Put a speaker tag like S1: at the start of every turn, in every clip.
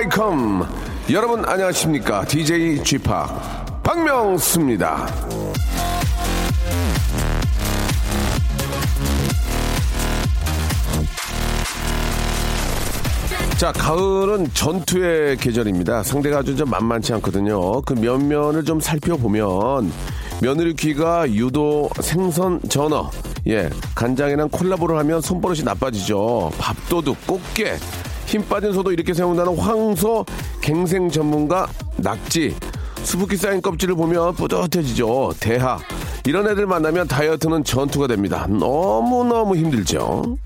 S1: Welcome. 여러분 안녕하십니까? DJ G-Park 박명수입니다. 자 가을은 전투의 계절입니다. 상대가 아주 좀 만만치 않거든요. 그 면면을 좀 살펴보면 며느리 귀가 유도 생선 전어 예 간장이랑 콜라보를 하면 손버릇이 나빠지죠. 밥도둑 꽃게 힘 빠진 소도 이렇게 세운다는 황소 갱생 전문가 낙지. 수북히 쌓인 껍질을 보면 뿌듯해지죠. 대하. 이런 애들 만나면 다이어트는 전투가 됩니다. 너무너무 힘들죠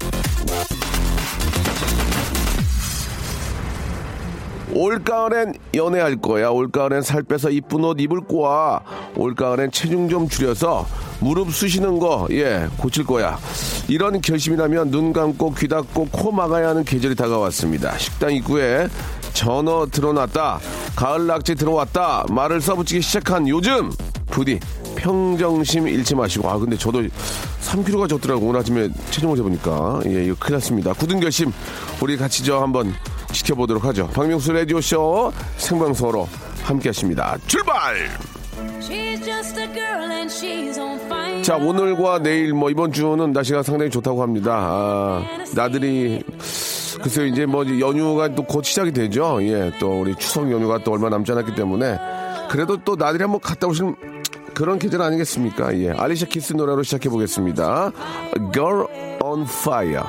S1: 올가을엔 연애할 거야. 올가을엔 살 빼서 이쁜 옷 입을 거야. 올가을엔 체중 좀 줄여서 무릎 쑤시는 거, 예, 고칠 거야. 이런 결심이라면 눈 감고 귀 닫고 코 막아야 하는 계절이 다가왔습니다. 식당 입구에 전어 들어놨다. 가을 낙지 들어왔다. 말을 써붙이기 시작한 요즘. 부디 평정심 잃지 마시고. 아, 근데 저도 3kg가 졌더라고. 오늘 아침에 체중을 재보니까. 예, 이거 큰일 났습니다. 굳은 결심. 우리 같이 저 한번 지켜보도록 하죠. 박명수 라디오쇼 생방송으로 함께 하십니다. 출발! 자, 오늘과 내일 뭐 이번 주는 날씨가 상당히 좋다고 합니다. 아, 나들이 글쎄요, 이제 뭐 연휴가 또 곧 시작이 되죠. 예, 또 우리 추석 연휴가 또 얼마 남지 않았기 때문에 그래도 또 나들이 한번 갔다 오실 그런 계절 아니겠습니까? 예, 알리샤 키스 노래로 시작해 보겠습니다. Girl on Fire.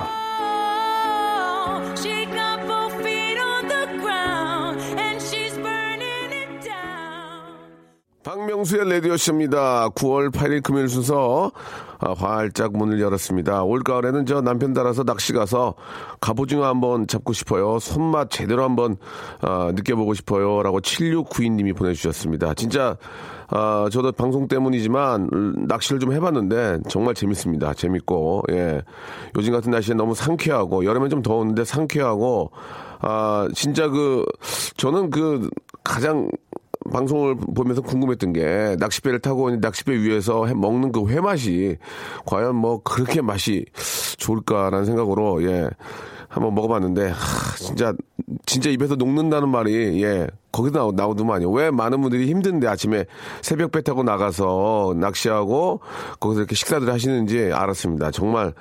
S1: 박명수의 레디오쇼입니다. 9월 8일 금요일 순서 아, 활짝 문을 열었습니다. 올가을에는 저 남편 따라서 낚시 가서 갑오징어 한번 잡고 싶어요. 손맛 제대로 한번 아, 느껴보고 싶어요. 라고 7692님이 보내주셨습니다. 진짜 아, 저도 방송 때문이지만 낚시를 좀 해봤는데 정말 재밌습니다. 재밌고 예. 요즘 같은 날씨에 너무 상쾌하고 여름엔 좀 더웠는데 상쾌하고 아 진짜 그 저는 그 가장 방송을 보면서 궁금했던 게 낚싯배를 타고 낚싯배 위에서 먹는 그 회 맛이 과연 뭐 그렇게 맛이 좋을까라는 생각으로 예 한번 먹어봤는데 하, 진짜 진짜 입에서 녹는다는 말이 예 거기서 나오, 나오더만요. 왜 많은 분들이 힘든데 아침에 새벽 배 타고 나가서 낚시하고 거기서 이렇게 식사들 하시는지 알았습니다. 정말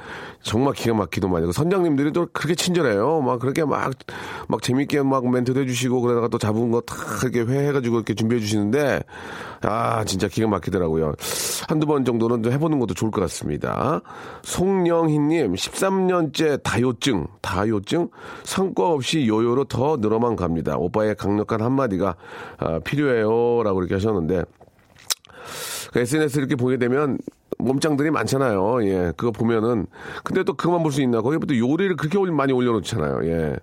S1: 정말 기가 막히더만요. 그 선장님들이 또 그렇게 친절해요. 막 그렇게 막막 재밌게 막 멘트도 해주시고 그러다가 또 잡은 거 다 이렇게 회 해가지고 이렇게 준비해 주시는데 아 진짜 기가 막히더라고요. 한두 번 정도는 좀 해보는 것도 좋을 것 같습니다. 송영희님 13년째 다요증 다 요증 성과 없이 요요로 더 늘어만 갑니다. 오빠의 강력한 한마디가 아, 필요해요라고 이렇게 하셨는데 그 SNS 이렇게 보게 되면 몸짱들이 많잖아요. 예, 그거 보면은 근데 또 그만 볼 수 있나? 거기부터 요리를 그렇게 많이 올려놓잖아요. 예.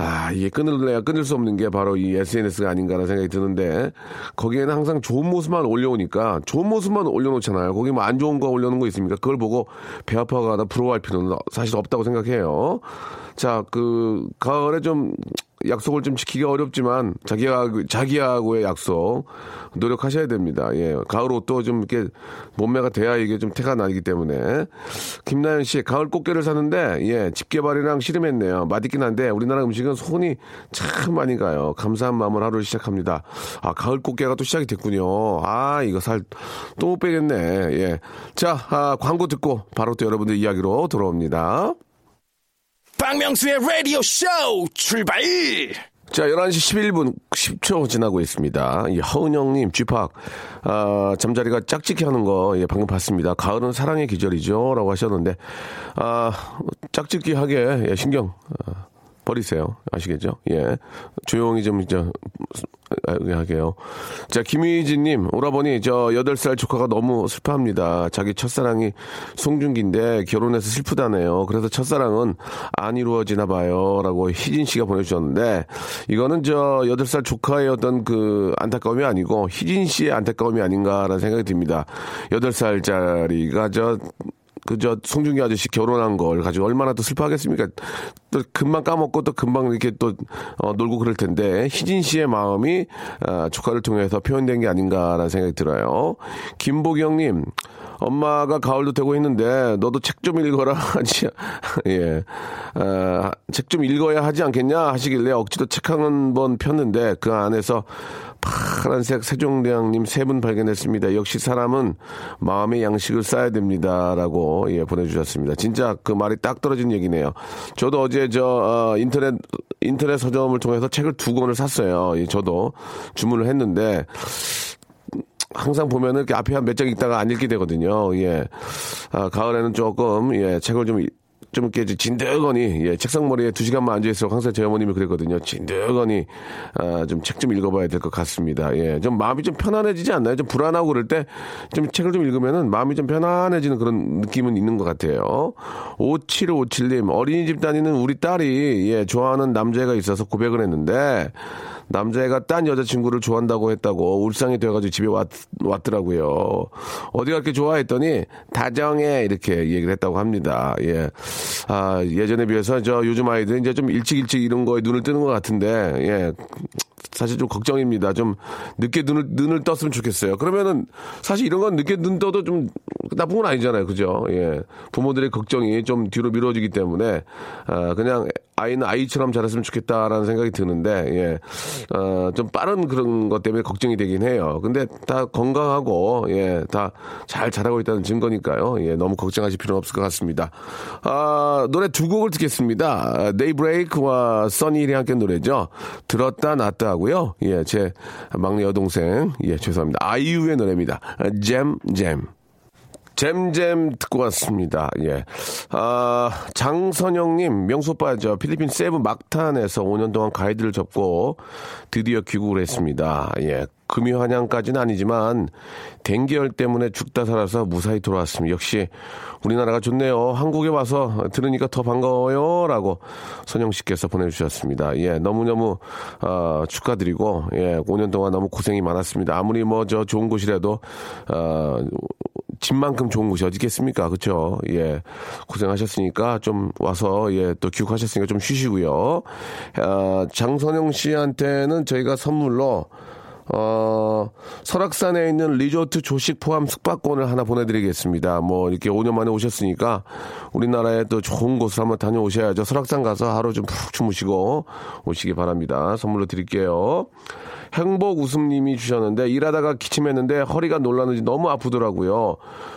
S1: 아, 이게 끊을래야 끊을 수 없는 게 바로 이 SNS가 아닌가라는 생각이 드는데 거기에는 항상 좋은 모습만 올려오니까 좋은 모습만 올려놓잖아요. 거기 뭐 안 좋은 거 올려놓은 거 있습니까? 그걸 보고 배 아파가다 부러워할 필요는 사실 없다고 생각해요. 자, 그 가을에 좀 약속을 좀 지키기가 어렵지만 자기하고 자기하고의 약속 노력하셔야 됩니다. 예, 가을 옷도 좀 이렇게 몸매가 돼야 이게 좀 태가 나기 때문에 김나연 씨 가을 꽃게를 사는데 예 집게발이랑 씨름했네요. 맛있긴 한데 우리나라 음식은 손이 참 많이 가요. 감사한 마음을 하루를 시작합니다. 아 가을 꽃게가 또 시작이 됐군요. 아 이거 살 또 못 빼겠네. 예, 자 아, 광고 듣고 바로 또 여러분들 이야기로 돌아옵니다.
S2: 박명수의 라디오 쇼 출발!
S1: 자, 11시 11분 10초 지나고 있습니다. 예, 허은영님, 쥐팍, 아, 잠자리가 짝짓기 하는 거, 예, 방금 봤습니다. 가을은 사랑의 계절이죠. 라고 하셨는데, 아, 짝짓기 하게, 예, 신경, 아, 버리세요. 아시겠죠? 예. 조용히 좀, 이제, 하게요. 자, 김희진님, 오라버니, 저 8살 조카가 너무 슬퍼합니다. 자기 첫사랑이 송중기인데 결혼해서 슬프다네요. 그래서 첫사랑은 안 이루어지나 봐요. 라고 희진 씨가 보내주셨는데, 이거는 저 8살 조카의 어떤 그 안타까움이 아니고 희진 씨의 안타까움이 아닌가라는 생각이 듭니다. 8살짜리가 저 그저 송중기 아저씨 결혼한 걸 가지고 얼마나 또 슬퍼하겠습니까? 또 금방 까먹고 또 금방 이렇게 또 어, 놀고 그럴 텐데 희진 씨의 마음이 어, 조카를 통해서 표현된 게 아닌가라는 생각이 들어요. 김보경님. 엄마가 가을도 되고 있는데 너도 책 좀 읽어라 하지 예. 아, 책 좀 읽어야 하지 않겠냐 하시길래 억지로 책 한 번 폈는데 그 안에서 파란색 세종대왕님 세 분 발견했습니다. 역시 사람은 마음의 양식을 쌓아야 됩니다라고 예, 보내주셨습니다. 진짜 그 말이 딱 떨어진 얘기네요. 저도 어제 저 어, 인터넷 인터넷 서점을 통해서 책을 두 권을 샀어요. 예, 저도 주문을 했는데 항상 보면은 앞에 한 몇 장 읽다가 안 읽게 되거든요. 예. 아, 가을에는 조금, 예, 책을 좀, 좀 이렇게 진득하니, 예, 책상머리에 두 시간만 앉아있어 항상 제 어머님이 그랬거든요. 진득하니, 아, 좀 책 좀 읽어봐야 될 것 같습니다. 예, 좀 마음이 좀 편안해지지 않나요? 좀 불안하고 그럴 때 좀 책을 좀 읽으면은 마음이 좀 편안해지는 그런 느낌은 있는 것 같아요. 5757님, 어린이집 다니는 우리 딸이, 예, 좋아하는 남자애가 있어서 고백을 했는데, 남자애가 딴 여자친구를 좋아한다고 했다고 울상이 되어가지고 집에 왔, 왔더라고요. 어디가 그렇게 좋아했더니 다정해 이렇게 얘기를 했다고 합니다. 예. 아, 예전에 비해서 저 요즘 아이들 이제 좀 일찍 일찍 이런 거에 눈을 뜨는 것 같은데, 예. 사실 좀 걱정입니다. 좀 늦게 눈을, 눈을 떴으면 좋겠어요. 그러면은 사실 이런 건 늦게 눈 떠도 좀 나쁜 건 아니잖아요. 그죠? 예. 부모들의 걱정이 좀 뒤로 미뤄지기 때문에, 아, 그냥 아이는 아이처럼 자랐으면 좋겠다라는 생각이 드는데, 예. 어, 좀 빠른 그런 것 때문에 걱정이 되긴 해요. 근데 다 건강하고, 예. 다 잘 자라고 있다는 증거니까요. 예. 너무 걱정하실 필요는 없을 것 같습니다. 아, 노래 두 곡을 듣겠습니다. 데이브레이크와 써니힐이 함께 노래죠. 들었다 놨다 하고요. 예. 제 막내 여동생, 예. 죄송합니다. 아이유의 노래입니다. 잼, 잼. 잼잼 듣고 왔습니다. 예. 아, 장선영님, 명소빠, 저, 필리핀 세부 막탄에서 5년 동안 가이드를 접고 드디어 귀국을 했습니다. 예. 금요 한양까지는 아니지만 댕기열 때문에 죽다 살아서 무사히 돌아왔습니다. 역시 우리나라가 좋네요. 한국에 와서 들으니까 더 반가워요라고 선영 씨께서 보내주셨습니다. 예, 너무 너무 어, 축하드리고 예, 5년 동안 너무 고생이 많았습니다. 아무리 뭐 저 좋은 곳이라도 어, 집만큼 좋은 곳이 어디 있겠습니까? 그렇죠? 예. 고생하셨으니까 좀 와서 예, 또 귀국하셨으니까 좀 쉬시고요. 아, 장선영 씨한테는 저희가 선물로 어, 설악산에 있는 리조트 조식 포함 숙박권을 하나 보내드리겠습니다. 뭐, 이렇게 5년 만에 오셨으니까 우리나라에 또 좋은 곳을 한번 다녀오셔야죠. 설악산 가서 하루 좀 푹 주무시고 오시기 바랍니다. 선물로 드릴게요. 행복 웃음님이 주셨는데 일하다가 기침했는데 허리가 놀라는지 너무 아프더라고요.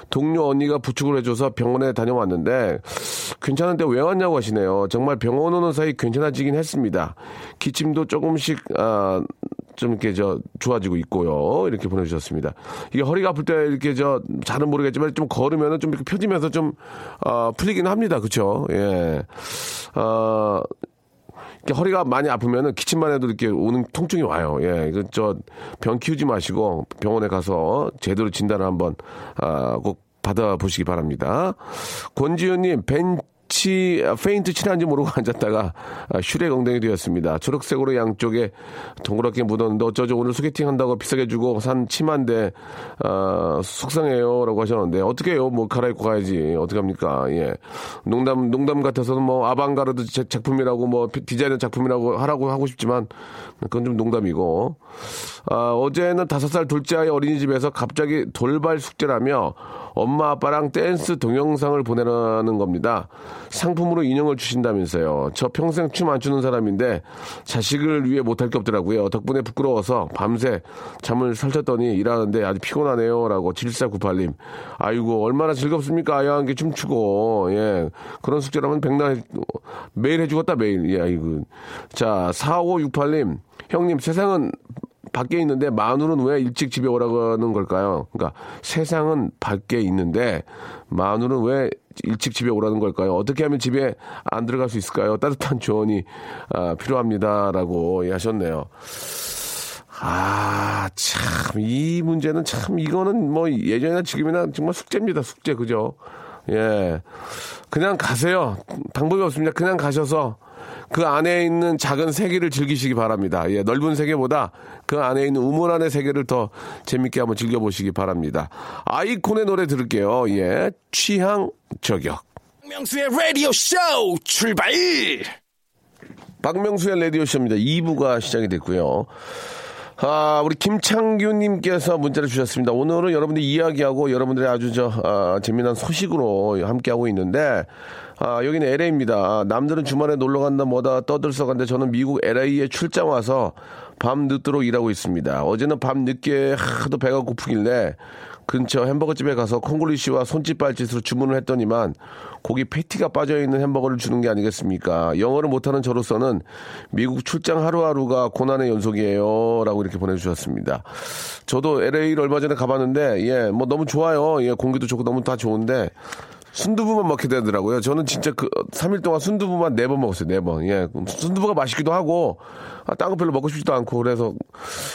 S1: 동료 언니가 부축을 해줘서 병원에 다녀왔는데 괜찮은데 왜 왔냐고 하시네요. 정말 병원 오는 사이 괜찮아지긴 했습니다. 기침도 조금씩 아, 좀 이렇게 저 좋아지고 있고요. 이렇게 보내주셨습니다. 이게 허리가 아플 때 이렇게 저 잘은 모르겠지만 좀 걸으면은 좀 이렇게 펴지면서 좀 어, 풀리긴 합니다. 그렇죠? 예. 어, 허리가 많이 아프면은 기침만 해도 이렇게 오는 통증이 와요. 예, 이거 저병 키우지 마시고 병원에 가서 제대로 진단을 한번 아, 꼭 받아보시기 바랍니다. 권지현님, 벤 치, 페인트 칠한지 모르고 앉았다가 슈렉 엉덩이 되었습니다. 초록색으로 양쪽에 동그랗게 묻었는데 어쩌죠? 오늘 소개팅 한다고 비싸게 주고 산 치마인데 아, 속상해요. 라고 하셨는데 어떻게 해요? 뭐 갈아입고 가야지. 어떡합니까? 예. 농담 농담 같아서는 뭐 아방가르드 작품이라고 뭐 디자이너 작품이라고 하라고 하고 싶지만 그건 좀 농담이고. 아, 어제는 다섯 살 둘째 아이 어린이집에서 갑자기 돌발 숙제라며 엄마 아빠랑 댄스 동영상을 보내라는 겁니다. 상품으로 인형을 주신다면서요. 저 평생 춤 안 추는 사람인데 자식을 위해 못할 게 없더라고요. 덕분에 부끄러워서 밤새 잠을 설쳤더니 일하는데 아주 피곤하네요. 라고 7498님. 아이고, 얼마나 즐겁습니까? 아야 한게 춤추고. 예. 그런 숙제라면 백날 매일 해주겠다, 매일. 예, 아이고. 자, 4568님. 형님, 세상은 밖에 있는데 마누는 왜 일찍 집에 오라고 하는 걸까요? 그러니까 세상은 밖에 있는데 마누는 왜 일찍 집에 오라는 걸까요? 어떻게 하면 집에 안 들어갈 수 있을까요? 따뜻한 조언이 아, 필요합니다라고 하셨네요. 아, 참, 이 문제는 참, 이거는 뭐 예전이나 지금이나 정말 숙제입니다, 숙제, 그죠? 예. 그냥 가세요. 방법이 없습니다. 그냥 가셔서 그 안에 있는 작은 세계를 즐기시기 바랍니다. 예, 넓은 세계보다 그 안에 있는 우물 안의 세계를 더 재밌게 한번 즐겨보시기 바랍니다. 아이콘의 노래 들을게요. 예, 취향 저격.
S2: 명수의 라디오 쇼 출발!
S1: 박명수의 라디오 쇼입니다. 2부가 시작이 됐고요. 아, 우리 김창규님께서 문자를 주셨습니다. 오늘은 여러분들 이야기하고 여러분들의 아주 저, 아, 재미난 소식으로 함께하고 있는데, 아, 여기는 LA입니다. 남들은 주말에 놀러 간다 뭐다 떠들썩한데 저는 미국 LA에 출장 와서 밤 늦도록 일하고 있습니다. 어제는 밤 늦게 하도 배가 고프길래 근처 햄버거집에 가서 콩글리시와 손짓 발짓으로 주문을 했더니만 고기 패티가 빠져있는 햄버거를 주는 게 아니겠습니까? 영어를 못하는 저로서는 미국 출장 하루하루가 고난의 연속이에요. 라고 이렇게 보내주셨습니다. 저도 LA를 얼마 전에 가봤는데, 예, 뭐 너무 좋아요. 예, 공기도 좋고 너무 다 좋은데, 순두부만 먹게 되더라고요. 저는 진짜 그 3일 동안 순두부만 4번 먹었어요. 4번. 예. 순두부가 맛있기도 하고 아, 딴거 별로 먹고 싶지도 않고 그래서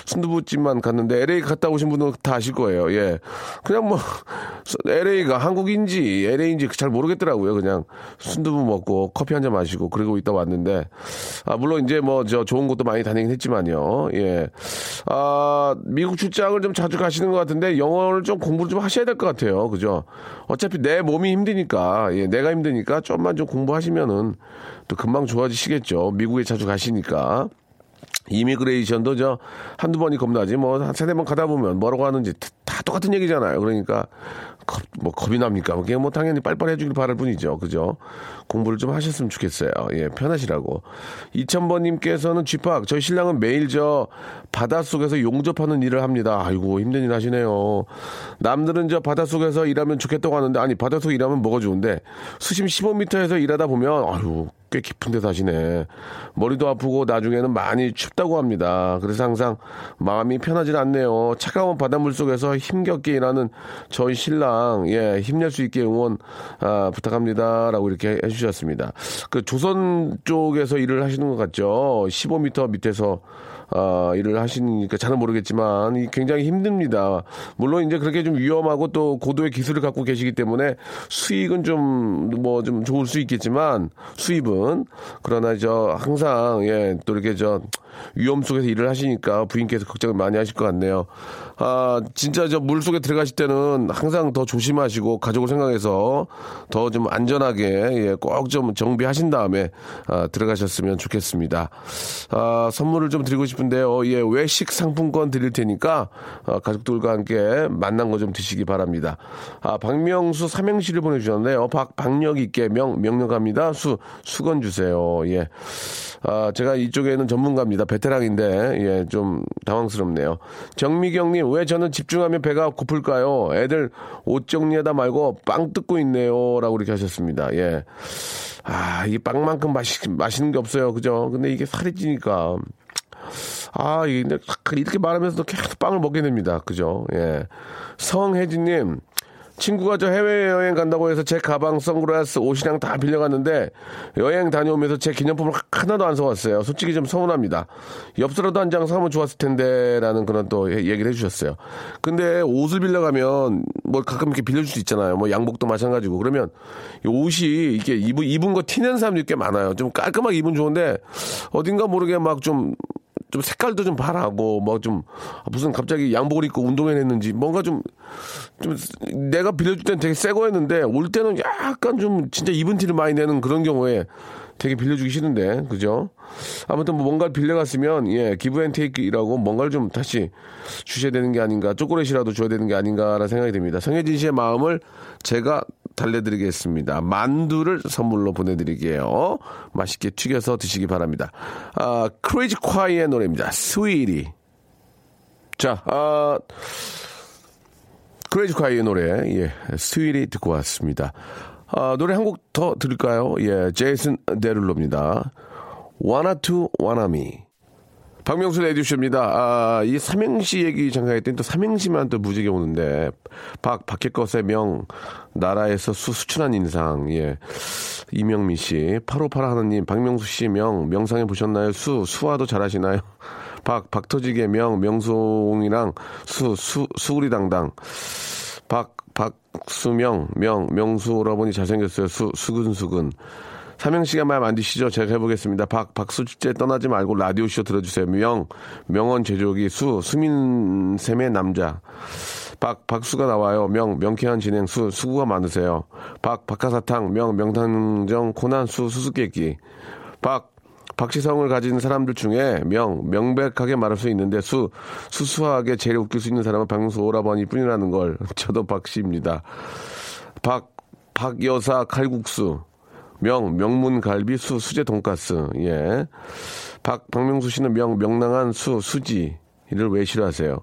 S1: 순두부집만 갔는데 LA 갔다 오신 분은 다 아실 거예요. 예. 그냥 뭐 LA가 한국인지 LA인지 잘 모르겠더라고요. 그냥 순두부 먹고 커피 한 잔 마시고 그러고 있다 왔는데 아, 물론 이제 뭐 저 좋은 곳도 많이 다니긴 했지만요. 예. 아, 미국 출장을 좀 자주 가시는 것 같은데 영어를 좀 공부를 좀 하셔야 될 것 같아요. 그죠? 어차피 내 몸이 힘 드니까 예, 내가 힘드니까 좀만 좀 공부하시면은 또 금방 좋아지시겠죠. 미국에 자주 가시니까. 이미그레이션도 저 한두 번이 겁나지 뭐 한 세네 번 가다 보면 뭐라고 하는지 다 똑같은 얘기잖아요. 그러니까 겁, 뭐 겁이 납니까? 그게 뭐 당연히 빨리빨리 해주길 바랄 뿐이죠. 그죠? 공부를 좀 하셨으면 좋겠어요. 예, 편하시라고. 2000번님께서는 쥐팍, 저희 신랑은 매일 저 바닷속에서 용접하는 일을 합니다. 아이고, 힘든 일 하시네요. 남들은 저 바닷속에서 일하면 좋겠다고 하는데, 아니, 바닷속 일하면 뭐가 좋은데, 수심 15m에서 일하다 보면, 아유, 꽤 깊은 데 사시네. 머리도 아프고 나중에는 많이 춥다고 합니다. 그래서 항상 마음이 편하지 않네요. 차가운 바닷물 속에서 힘겹게 일하는 저희 신랑, 예, 힘낼 수 있게 응원, 아, 부탁합니다. 라고 이렇게 해주셨습니다. 그 조선 쪽에서 일을 하시는 것 같죠? 15m 밑에서 어, 일을 하시니까 잘은 모르겠지만 굉장히 힘듭니다. 물론 이제 그렇게 좀 위험하고 또 고도의 기술을 갖고 계시기 때문에 수익은 좀 뭐좀 좋을 수 있겠지만 수입은 그러나 저 항상 예 또 이렇게 저 위험 속에서 일을 하시니까 부인께서 걱정을 많이 하실 것 같네요. 아, 진짜 저 물 속에 들어가실 때는 항상 더 조심하시고 가족을 생각해서 더 좀 안전하게 예, 꼭 좀 정비하신 다음에 아, 들어가셨으면 좋겠습니다. 아, 선물을 좀 드리고 싶은데요. 예, 외식 상품권 드릴 테니까 아, 가족들과 함께 만난 거 좀 드시기 바랍니다. 아, 박명수 삼행시를 보내주셨네요. 박, 박력 있게 명, 명령합니다. 수, 수건 주세요. 예. 아, 제가 이쪽에는 전문가입니다. 베테랑인데, 예, 좀 당황스럽네요. 정미경님, 왜 저는 집중하면 배가 고플까요? 애들 옷 정리하다 말고 빵 뜯고 있네요. 라고 이렇게 하셨습니다. 예. 아, 이 빵만큼 맛있, 맛있는 게 없어요. 그죠? 근데 이게 살이 찌니까. 아, 이렇게 말하면서도 계속 빵을 먹게 됩니다. 그죠? 예. 성혜진님, 친구가 저 해외여행 간다고 해서 제 가방, 선글라스, 옷이랑 다 빌려갔는데 여행 다녀오면서 제 기념품을 하나도 안 사왔어요. 솔직히 좀 서운합니다. 엽서라도 한 장 사면 좋았을 텐데 라는 그런 또 얘기를 해주셨어요. 근데 옷을 빌려가면 뭐 가끔 이렇게 빌려줄 수 있잖아요. 뭐 양복도 마찬가지고 그러면 옷이 이게 입은, 입은 거 티는 사람들이 꽤 많아요. 좀 깔끔하게 입으면 좋은데 어딘가 모르게 막 좀 좀 색깔도 좀 바라고 뭐 좀 무슨 갑자기 양복을 입고 운동회 했는지 뭔가 좀 좀 내가 빌려줄 때는 되게 새 거였는데 올 때는 약간 좀 진짜 입은 티를 많이 내는 그런 경우에 되게 빌려주기 싫은데 그죠? 아무튼 뭐 뭔가를 빌려갔으면 예 기브앤테이크라고 뭔가를 좀 다시 주셔야 되는 게 아닌가 초콜릿이라도 줘야 되는 게 아닌가라는 생각이 듭니다. 성혜진 씨의 마음을 제가 달래드리겠습니다. 만두를 선물로 보내드릴게요. 맛있게 튀겨서 드시기 바랍니다. 아, 클래지콰이의 노래입니다. Sweety. 자, 아, 클래지콰이의 노래, 예, Sweety 듣고 왔습니다. 아, 노래 한 곡 더 들을까요? 예, 제이슨 데룰로입니다. Want to Want Me. 박명수 라디오쇼입니다. 아, 이 삼행시 얘기 잠깐 했더니 또 삼행시만 또 무지하게 오는데, 박, 박해 것의 명, 나라에서 수, 수출한 인상, 예. 이명미 씨, 8581 하나님, 박명수 씨 명, 명상해 보셨나요? 수, 수화도 잘하시나요? 박, 박터지게 명, 명송이랑 수, 수, 수구리 당당. 박, 박수명, 명, 명수 오라버니 잘생겼어요. 수, 수근수근. 삼행시가 마음에 안 드시죠? 제가 해보겠습니다. 박, 박수제 떠나지 말고 라디오쇼 들어주세요. 명, 명언 제조기, 수, 수민샘의 남자. 박, 박수가 나와요. 명, 명쾌한 진행, 수, 수구가 많으세요. 박, 박하사탕, 명, 명탕정, 코난, 수, 수수께끼. 박, 박시성을 가진 사람들 중에 명, 명백하게 말할 수 있는데 수, 수수하게 제일 웃길 수 있는 사람은 박명수 오라버니 뿐이라는 걸. 저도 박씨입니다. 박, 박여사 칼국수. 명, 명문 갈비, 수, 수제 돈가스. 예. 박, 박명수 씨는 명, 명랑한 수, 수지. 이를 왜 싫어하세요?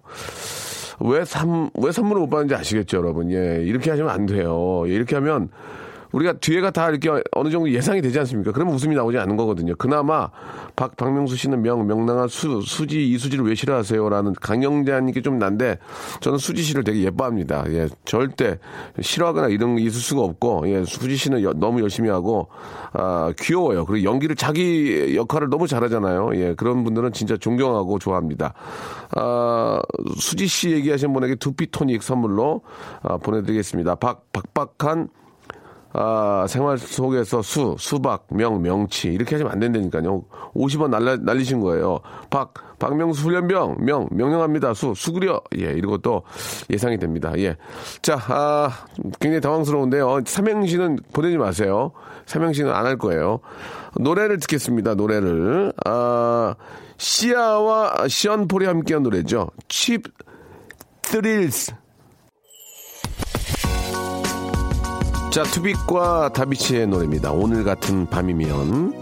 S1: 왜 삼, 왜 선물을 못 받는지 아시겠죠, 여러분? 예. 이렇게 하시면 안 돼요. 예, 이렇게 하면 우리가 뒤에가 다 이렇게 어느 정도 예상이 되지 않습니까? 그러면 웃음이 나오지 않는 거거든요. 그나마 박, 박명수 씨는 명, 명랑한 수, 수지, 이수지를 왜 싫어하세요? 라는 강영재님께 좀 난데 저는 수지 씨를 되게 예뻐합니다. 예, 절대 싫어하거나 이런 게 있을 수가 없고, 예, 수지 씨는 여, 너무 열심히 하고, 아, 귀여워요. 그리고 연기를 자기 역할을 너무 잘하잖아요. 예, 그런 분들은 진짜 존경하고 좋아합니다. 아, 수지 씨 얘기하신 분에게 두피 토닉 선물로 아, 보내드리겠습니다. 박, 박박한 아, 생활 속에서 수, 수박, 명, 명치. 이렇게 하시면 안 된다니까요. 50원 날라, 날리신 거예요. 박, 박명수 훈련병, 명, 명령합니다. 수, 수그려. 예, 이것도 예상이 됩니다. 예. 자, 아, 굉장히 당황스러운데요. 삼행시는 보내지 마세요. 삼행시는 안 할 거예요. 노래를 듣겠습니다. 노래를. 아, 시아와 시언폴이 함께한 노래죠. 칩 스릴스. 자, 투빅과 다비치의 노래입니다. 오늘 같은 밤이면.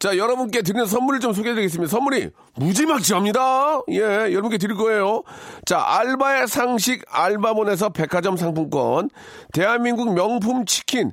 S1: 자, 여러분께 드리는 선물을 좀 소개해 드리겠습니다. 선물이 무지막지합니다. 예, 여러분께 드릴 거예요. 자, 알바의 상식 알바몬에서 백화점 상품권, 대한민국 명품 치킨,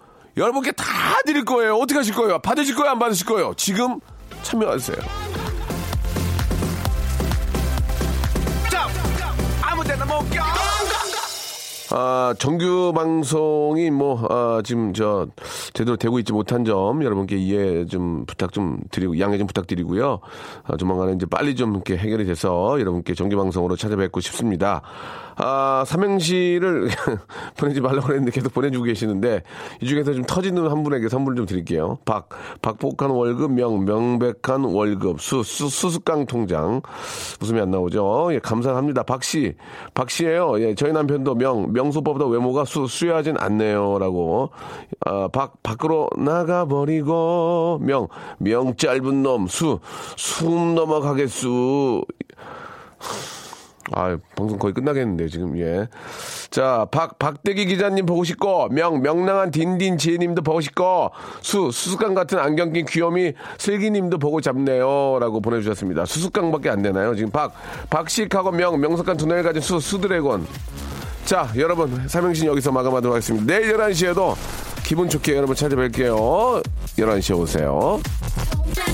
S1: 여러분께 다 드릴 거예요. 어떻게 하실 거예요? 받으실 거예요? 안 받으실 거예요? 지금 참여하세요. 아, 정규 방송이 뭐, 아, 지금 저, 제대로 되고 있지 못한 점 여러분께 이해 좀 부탁 좀 드리고, 양해 좀 부탁드리고요. 아, 조만간에 이제 빨리 좀 이렇게 해결이 돼서 여러분께 정규 방송으로 찾아뵙고 싶습니다. 아, 삼행시를 보내지 말라고 그랬는데 계속 보내주고 계시는데 이 중에서 좀 터지는 한 분에게 선물 좀 드릴게요. 박, 박복한 월급, 명, 명백한 월급, 수, 수, 수수깡 통장. 웃음이 안 나오죠? 예, 감사합니다. 박 씨, 박 씨예요 예, 저희 남편도 명, 명 소보다 외모가 수, 수여하진 않네요. 라고. 아, 박, 밖으로 나가버리고, 명, 명 짧은 놈, 수, 숨 넘어가겠수. 아, 방송 거의 끝나겠는데 지금 예. 자, 박 박대기 기자님 보고 싶고 명 명랑한 딘딘 지혜님도 보고 싶고 수 수수깡 같은 안경 낀 귀요미 슬기님도 보고 잡네요라고 보내주셨습니다. 수수깡밖에 안 되나요? 지금 박 박식하고 명 명석한 두뇌를 가진 수 수드래곤. 자, 여러분 삼행신 여기서 마감하도록 하겠습니다. 내일 11시에도 기분 좋게 여러분 찾아뵐게요. 11시에 오세요.
S3: 짠